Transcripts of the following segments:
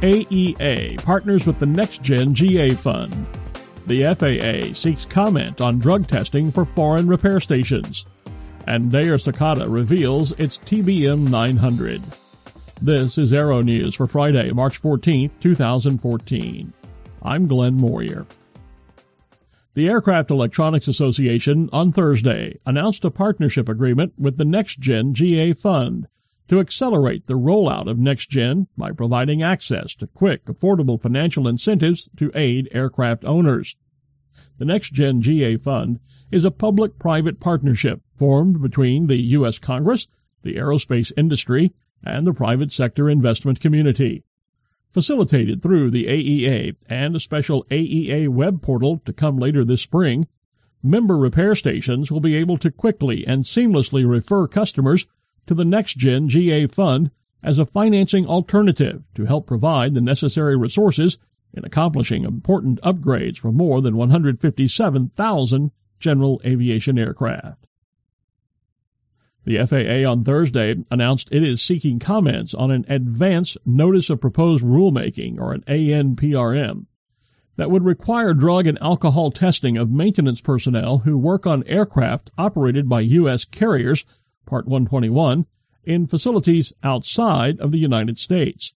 AEA partners with the Next Gen GA Fund. The FAA seeks comment on drug testing for foreign repair stations. And Daher-Socata reveals its TBM 900. This is Aero News for Friday, March 14th, 2014. I'm Glenn Moyer. The Aircraft Electronics Association on Thursday announced a partnership agreement with the Next Gen GA Fund to accelerate the rollout of Next Gen by providing access to quick, affordable financial incentives to aid aircraft owners. The Next Gen GA Fund is a public private partnership formed between the U.S. Congress, the aerospace industry, and the private sector investment community. Facilitated through the AEA and a special AEA web portal to come later this spring, member repair stations will be able to quickly and seamlessly refer customers to the Next Gen GA Fund as a financing alternative to help provide the necessary resources in accomplishing important upgrades for more than 157,000 general aviation aircraft. The FAA on Thursday announced it is seeking comments on an Advance Notice of Proposed Rulemaking, or an ANPRM, that would require drug and alcohol testing of maintenance personnel who work on aircraft operated by U.S. carriers, Part 121, in facilities outside of the United States.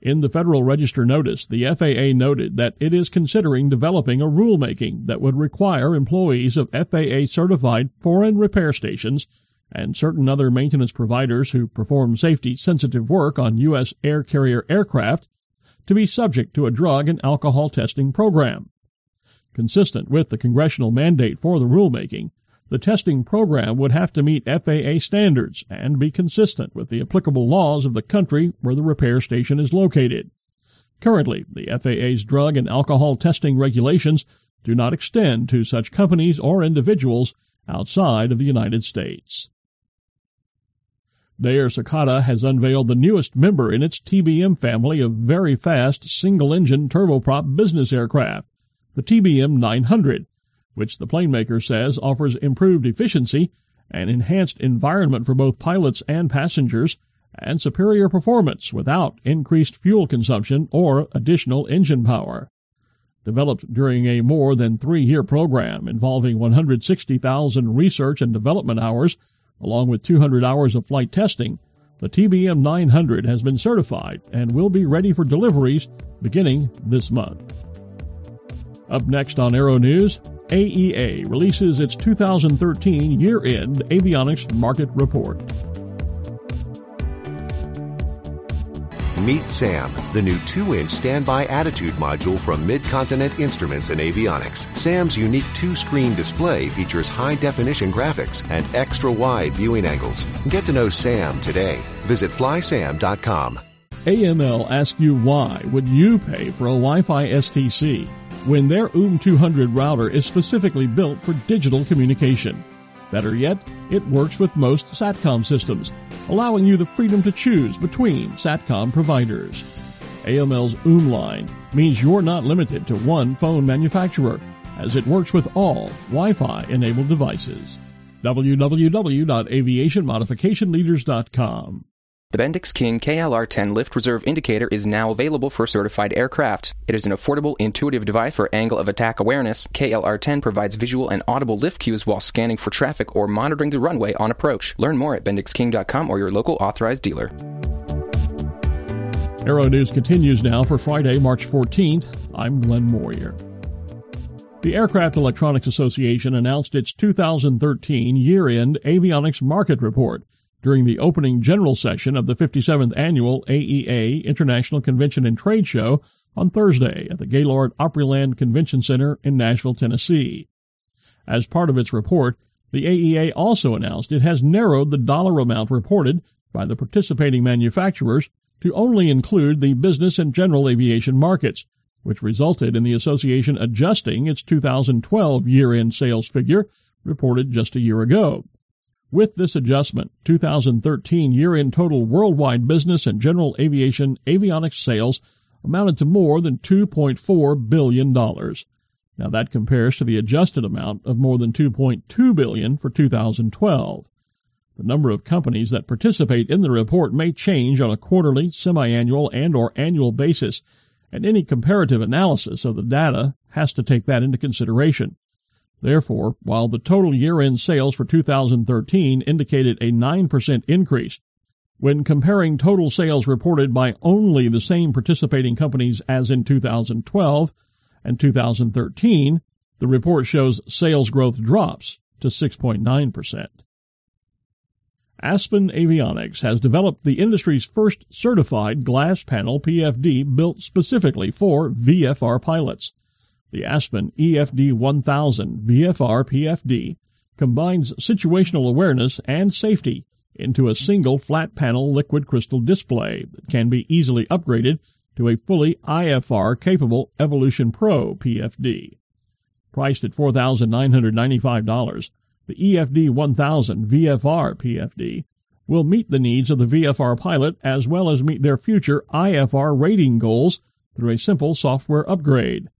In the Federal Register notice, the FAA noted that it is considering developing a rulemaking that would require employees of FAA certified foreign repair stations and certain other maintenance providers who perform safety sensitive work on U.S. air carrier aircraft to be subject to a drug and alcohol testing program. Consistent with the congressional mandate for the rulemaking, the testing program would have to meet FAA standards and be consistent with the applicable laws of the country where the repair station is located. Currently, the FAA's drug and alcohol testing regulations do not extend to such companies or individuals outside of the United States. Daher-Socata has unveiled the newest member in its TBM family of very fast single-engine turboprop business aircraft, the TBM 900, which the planemaker says offers improved efficiency, an enhanced environment for both pilots and passengers, and superior performance without increased fuel consumption or additional engine power. Developed during a more than three-year program involving 160,000 research and development hours Along with 200 hours of flight testing, the TBM 900 has been certified and will be ready for deliveries beginning this month. Up next on Aero News, AEA releases its 2013 year-end avionics market report. Meet SAM, the new 2-inch standby attitude module from Mid-Continent Instruments and Avionics. SAM's unique two-screen display features high-definition graphics and extra-wide viewing angles. Get to know SAM today. Visit flysam.com. AML asks you why would you pay for a Wi-Fi STC when their UM 200 router is specifically built for digital communication? Better yet, it works with most SATCOM systems, allowing you the freedom to choose between SATCOM providers. AML's Umline means you're not limited to one phone manufacturer, as it works with all Wi-Fi enabled devices. www.aviationmodificationleaders.com the Bendix King KLR-10 Lift Reserve Indicator is now available for certified aircraft. It is an affordable, intuitive device for angle of attack awareness. KLR-10 provides visual and audible lift cues while scanning for traffic or monitoring the runway on approach. Learn more at bendixking.com or your local authorized dealer. Aero News continues now for Friday, March 14th. I'm Glenn Moyer. The Aircraft Electronics Association announced its 2013 year-end avionics market report during the opening general session of the 57th annual AEA International Convention and Trade Show on Thursday at the Gaylord Opryland Convention Center in Nashville, Tennessee. As part of its report, the AEA also announced it has narrowed the dollar amount reported by the participating manufacturers to only include the business and general aviation markets, which resulted in the association adjusting its 2012 year-end sales figure reported just a year ago. With this adjustment, 2013 year-end total worldwide business and general aviation avionics sales amounted to more than $2.4 billion. Now that compares to the adjusted amount of more than 2.2 billion for 2012. The number of companies that participate in the report may change on a quarterly, semi-annual, and or annual basis, and any comparative analysis of the data has to take that into consideration. Therefore, while the total year-end sales for 2013 indicated a 9% increase, when comparing total sales reported by only the same participating companies as in 2012 and 2013, the report shows sales growth drops to 6.9%. Aspen Avionics has developed the industry's first certified glass panel PFD built specifically for VFR pilots. The Aspen EFD 1000 VFR PFD combines situational awareness and safety into a single flat panel liquid crystal display that can be easily upgraded to a fully IFR capable Evolution Pro PFD. Priced at $4,995, the EFD 1000 VFR PFD will meet the needs of the VFR pilot as well as meet their future IFR rating goals through a simple software upgrade.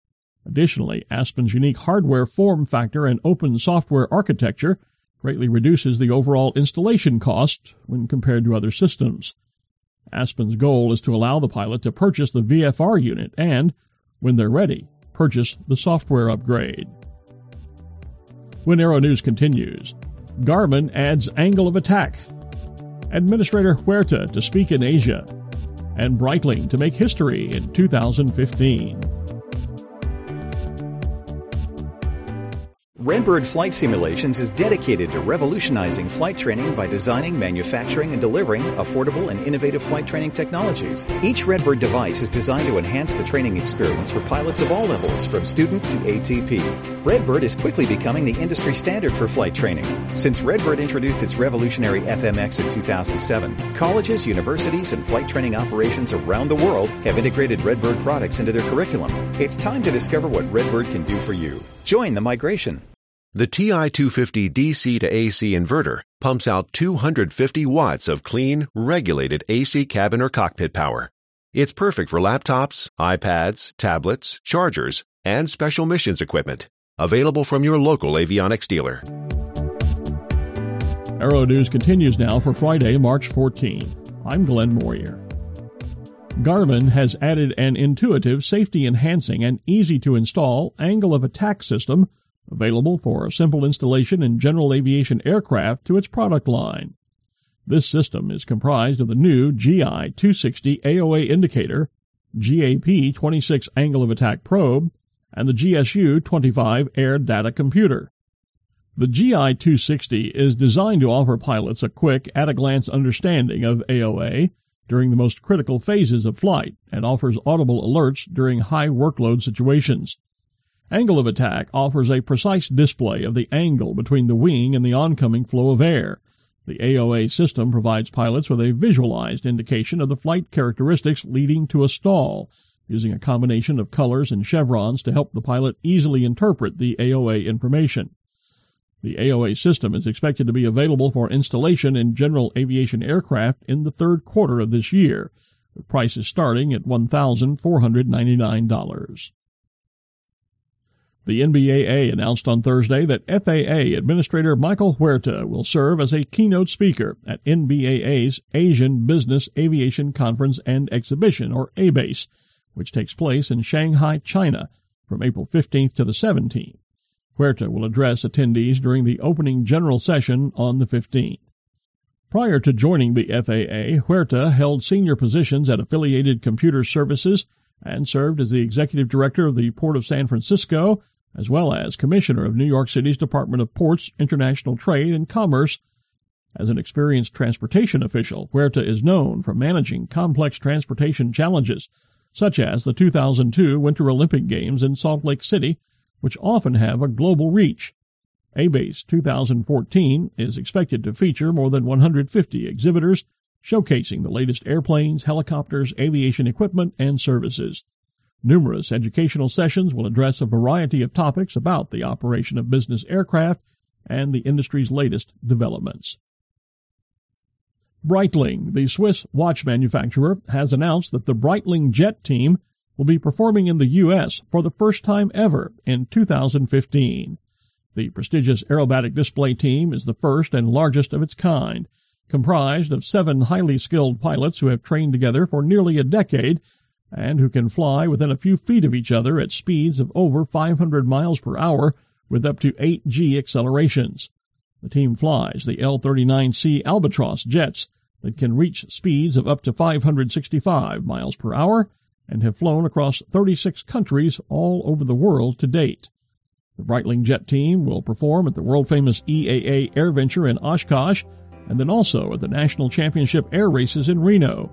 Additionally, Aspen's unique hardware form factor and open software architecture greatly reduces the overall installation cost when compared to other systems. Aspen's goal is to allow the pilot to purchase the VFR unit and, when they're ready, purchase the software upgrade. When Aero News continues, Garmin adds angle of attack, Administrator Huerta to speak in Asia, and Breitling to make history in 2015. Redbird Flight Simulations is dedicated to revolutionizing flight training by designing, manufacturing, and delivering affordable and innovative flight training technologies. Each Redbird device is designed to enhance the training experience for pilots of all levels, from student to ATP. Redbird is quickly becoming the industry standard for flight training. Since Redbird introduced its revolutionary FMX in 2007, colleges, universities, and flight training operations around the world have integrated Redbird products into their curriculum. It's time to discover what Redbird can do for you. Join the migration. The TI-250 DC to AC inverter pumps out 250 watts of clean, regulated AC cabin or cockpit power. It's perfect for laptops, iPads, tablets, chargers, and special missions equipment. Available from your local avionics dealer. Aero News continues now for Friday, March 14th. I'm Glenn Moyer. Garmin has added an intuitive, safety enhancing, and easy to install angle of attack system available for simple installation in general aviation aircraft to its product line. This system is comprised of the new GI 260 AOA indicator, GAP 26 angle of attack probe, and the GSU 25 air data computer. The GI 260 is designed to offer pilots a quick, at a glance understanding of AOA during the most critical phases of flight and offers audible alerts during high workload situations. Angle of attack offers a precise display of the angle between the wing and the oncoming flow of air. The AOA system provides pilots with a visualized indication of the flight characteristics leading to a stall, using a combination of colors and chevrons to help the pilot easily interpret the AOA information. The AOA system is expected to be available for installation in general aviation aircraft in the third quarter of this year, with prices starting at $1,499. The NBAA announced on Thursday that FAA Administrator Michael Huerta will serve as a keynote speaker at NBAA's Asian Business Aviation Conference and Exhibition, or ABACE, which takes place in Shanghai, China, from April 15th to the 17th. Huerta will address attendees during the opening general session on the 15th. Prior to joining the FAA, Huerta held senior positions at Affiliated Computer Services and served as the executive director of the Port of San Francisco as well as Commissioner of New York City's Department of Ports, International Trade, and Commerce. As an experienced transportation official, Huerta is known for managing complex transportation challenges, such as the 2002 Winter Olympic Games in Salt Lake City, which often have a global reach. ABACE 2014 is expected to feature more than 150 exhibitors showcasing the latest airplanes, helicopters, aviation equipment, and services. Numerous educational sessions will address a variety of topics about the operation of business aircraft and the industry's latest developments. Breitling, the Swiss watch manufacturer, has announced that the Breitling Jet team will be performing in the U.S. for the first time ever in 2015. The prestigious aerobatic display team is the first and largest of its kind, comprised of seven highly skilled pilots who have trained together for nearly a decade and who can fly within a few feet of each other at speeds of over 500 miles per hour with up to 8G accelerations. The team flies the L-39C Albatros jets that can reach speeds of up to 565 miles per hour and have flown across 36 countries all over the world to date. The Breitling jet team will perform at the world-famous EAA AirVenture in Oshkosh and then also at the National Championship Air Races in Reno.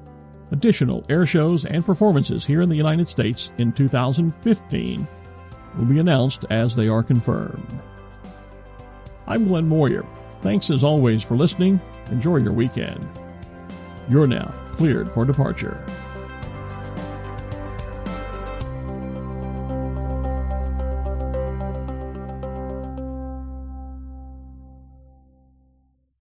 Additional air shows and performances here in the United States in 2015 will be announced as they are confirmed. I'm Glenn Moyer. Thanks as always for listening. Enjoy your weekend. You're now cleared for departure.